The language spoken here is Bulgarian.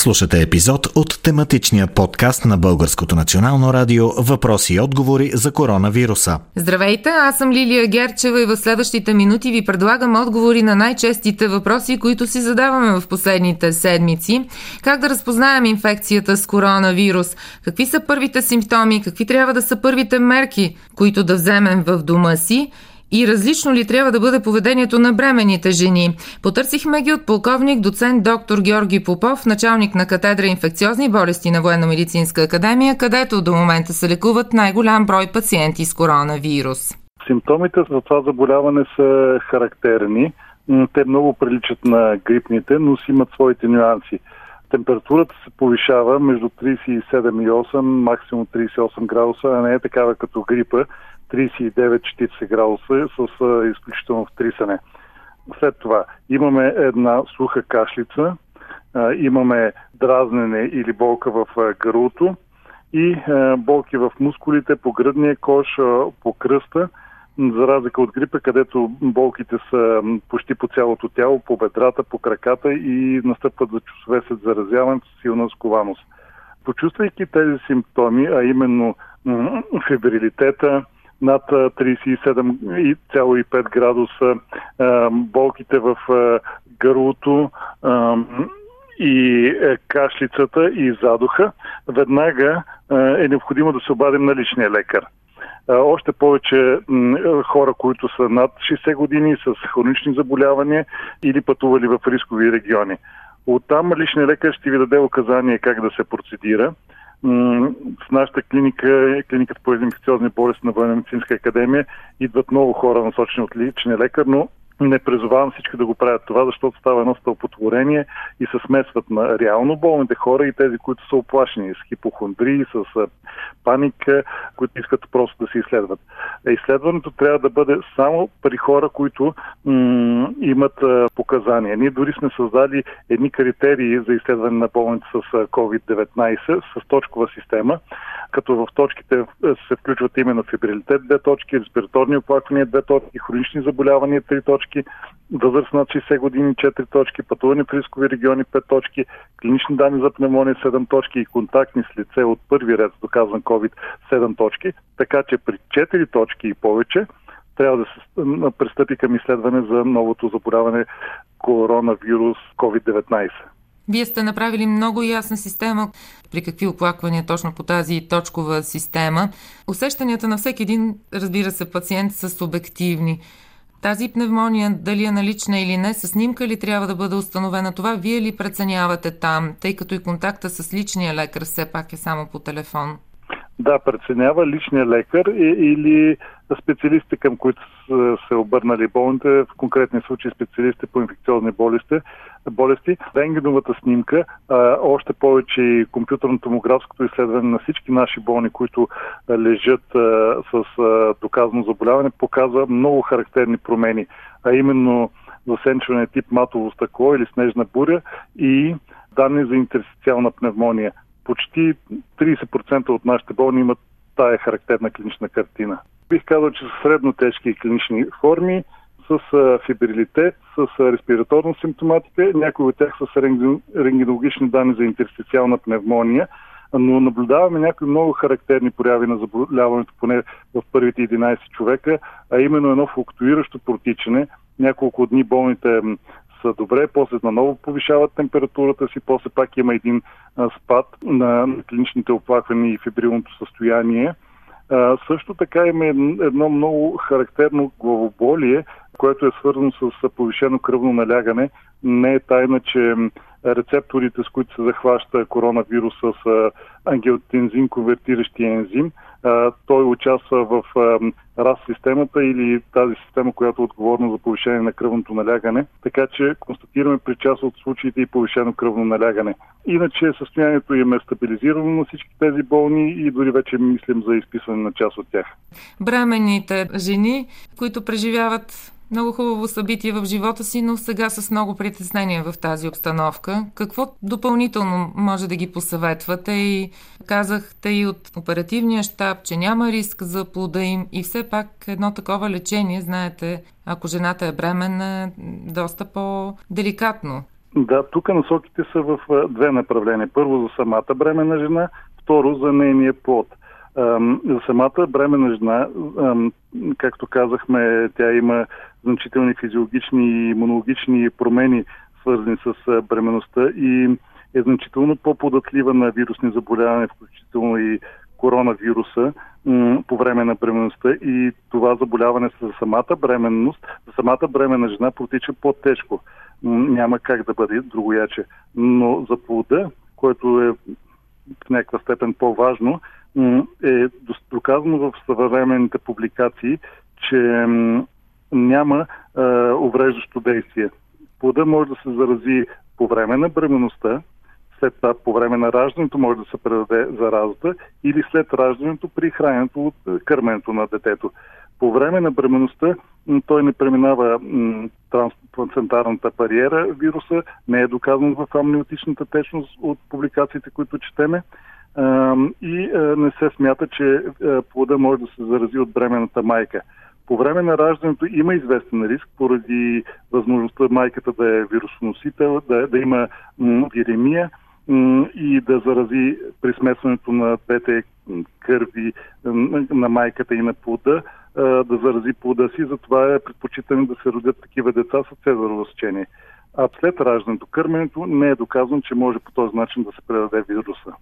Слушате епизод от тематичния подкаст на Българското национално радио Въпроси и отговори за коронавируса. Здравейте, аз съм Лилия Герчева и в следващите минути ви предлагам отговори на най-честите въпроси, които си задаваме в последните седмици. Как да разпознаем инфекцията с коронавирус? Какви са първите симптоми? Какви трябва да са първите мерки, които да вземем в дома си? И различно ли трябва да бъде поведението на бременните жени? Потърсихме ги от полковник доцент доктор Георги Попов, началник на катедра инфекциозни болести на Военно-медицинска академия, където до момента се лекуват най-голям брой пациенти с коронавирус. Симптомите за това заболяване са характерни. Те много приличат на грипните, но си имат своите нюанси. Температурата се повишава между 37 и 8, максимум 38 градуса, а не е такава като грипа, 39-40 градуса с а, изключително втрисане. След това имаме една суха кашлица, а, имаме дразнене или болка в а, гърлото и а, болки в мускулите, по гръдния кош, а, по кръста, за разлика от грипа, където болките са почти по цялото тяло, по бедрата, по краката и настъпват за часове след заразяването с силна скованост. Почувствайки тези симптоми, а именно фебрилитета, над 37,5 градуса, болките в гърлото и е, кашлицата и задуха, веднага е необходимо да се обадим на личния лекар. Още повече хора, които са над 60 години с хронични заболявания или пътували в рискови региони. Оттам личният лекар ще ви даде указание как да се процедира в нашата клиника, клиниката по инфекциозни болести на Военно-медицинска академия, идват много хора насочени от личния лекар, но не призовавам всички да го правят това, защото става едно стълпотворение и се смесват на реално болните хора и тези, които са оплашени с хипохондрии, с паника, които искат просто да се изследват. Изследването трябва да бъде само при хора, които м- имат а, показания. Ние дори сме създали едни критерии за изследване на болните с COVID-19 с точкова система, като в точките се включват именно фибрилитет, две точки, респираторни оплаквания, две точки, хронични заболявания, три точки, възраст над 60 години, 4 точки, пътуване в рискови региони, 5 точки, клинични данни за пневмония, 7 точки и контактни с лице от първи ред с доказан COVID, 7 точки. Така че при 4 точки и повече трябва да се пристъпи към изследване за новото заболяване коронавирус COVID-19. Вие сте направили много ясна система при какви оплаквания точно по тази точкова система. Усещанията на всеки един, разбира се, пациент са субективни. Тази пневмония, дали е налична или не, с снимка ли трябва да бъде установена? Това вие ли преценявате там, тъй като и контакта с личния лекар все пак е само по телефон? Да, преценява личния лекар или специалисти, към които са се обърнали болните, в конкретни случаи специалисти по инфекциозни болести, болести. Рентгеновата снимка, още повече и компютърно-томографското изследване на всички наши болни, които лежат с доказано заболяване, показва много характерни промени, а именно засенчване тип матово стъкло или снежна буря и данни за интерстициална пневмония. Почти 30% от нашите болни имат тая характерна клинична картина. Бих казал, че са средно тежки клинични форми, с фибрилитет, с респираторна симптоматика, някои от тях с рентгенологични данни за интерстициална пневмония, но наблюдаваме някои много характерни прояви на заболяването, поне в първите 11 човека, а именно едно флуктуиращо протичане. Няколко дни болните са добре, после наново повишават температурата си, после пак има един спад на клиничните оплаквания и фибрилното състояние. Също така има едно много характерно главоболие, което е свързано с повишено кръвно налягане. Не е тайна, че рецепторите, с които се захваща коронавируса с ангиотензин конвертиращия ензим. Той участва в РАС системата или тази система, която е отговорна за повишение на кръвното налягане, така че констатираме при част от случаите и повишено кръвно налягане. Иначе състоянието им е стабилизирано на всички тези болни и дори вече мислим за изписване на част от тях. Бременните жени, които преживяват много хубаво събитие в живота си, но сега с много притеснения в тази обстановка. Какво допълнително може да ги посъветвате и казахте и от оперативния щаб, че няма риск за плода им и все пак едно такова лечение, знаете, ако жената е бременна, доста по-деликатно. Да, тук насоките са в две направления. Първо за самата бремена жена, второ за нейния плод. За самата бремена жена, както казахме, тя има значителни физиологични и имунологични промени, свързани с бременността и е значително по-податлива на вирусни заболявания, включително и коронавируса по време на бременността и това заболяване за самата бременност, за самата бремена жена протича по-тежко. Няма как да бъде другояче. Но за плода, което е в някаква степен по-важно, е доказано в съвременните публикации, че няма е, увреждащо действие. Плода може да се зарази по време на бременността, след това по време на раждането може да се предаде заразата или след раждането при храненето от е, кърменето на детето. По време на бременността той не преминава трансплантарната бариера вируса, не е доказан в амниотичната течност от публикациите, които четеме и не се смята, че плода може да се зарази от бременната майка. По време на раждането има известен риск поради възможността майката да е вирусоносител, да, да има виремия и да зарази при смесването на двете кърви на майката и на плода, да зарази плода си. Затова е предпочитано да се родят такива деца с цезарово сечение. А след раждането, кърменето не е доказано, че може по този начин да се предаде вируса.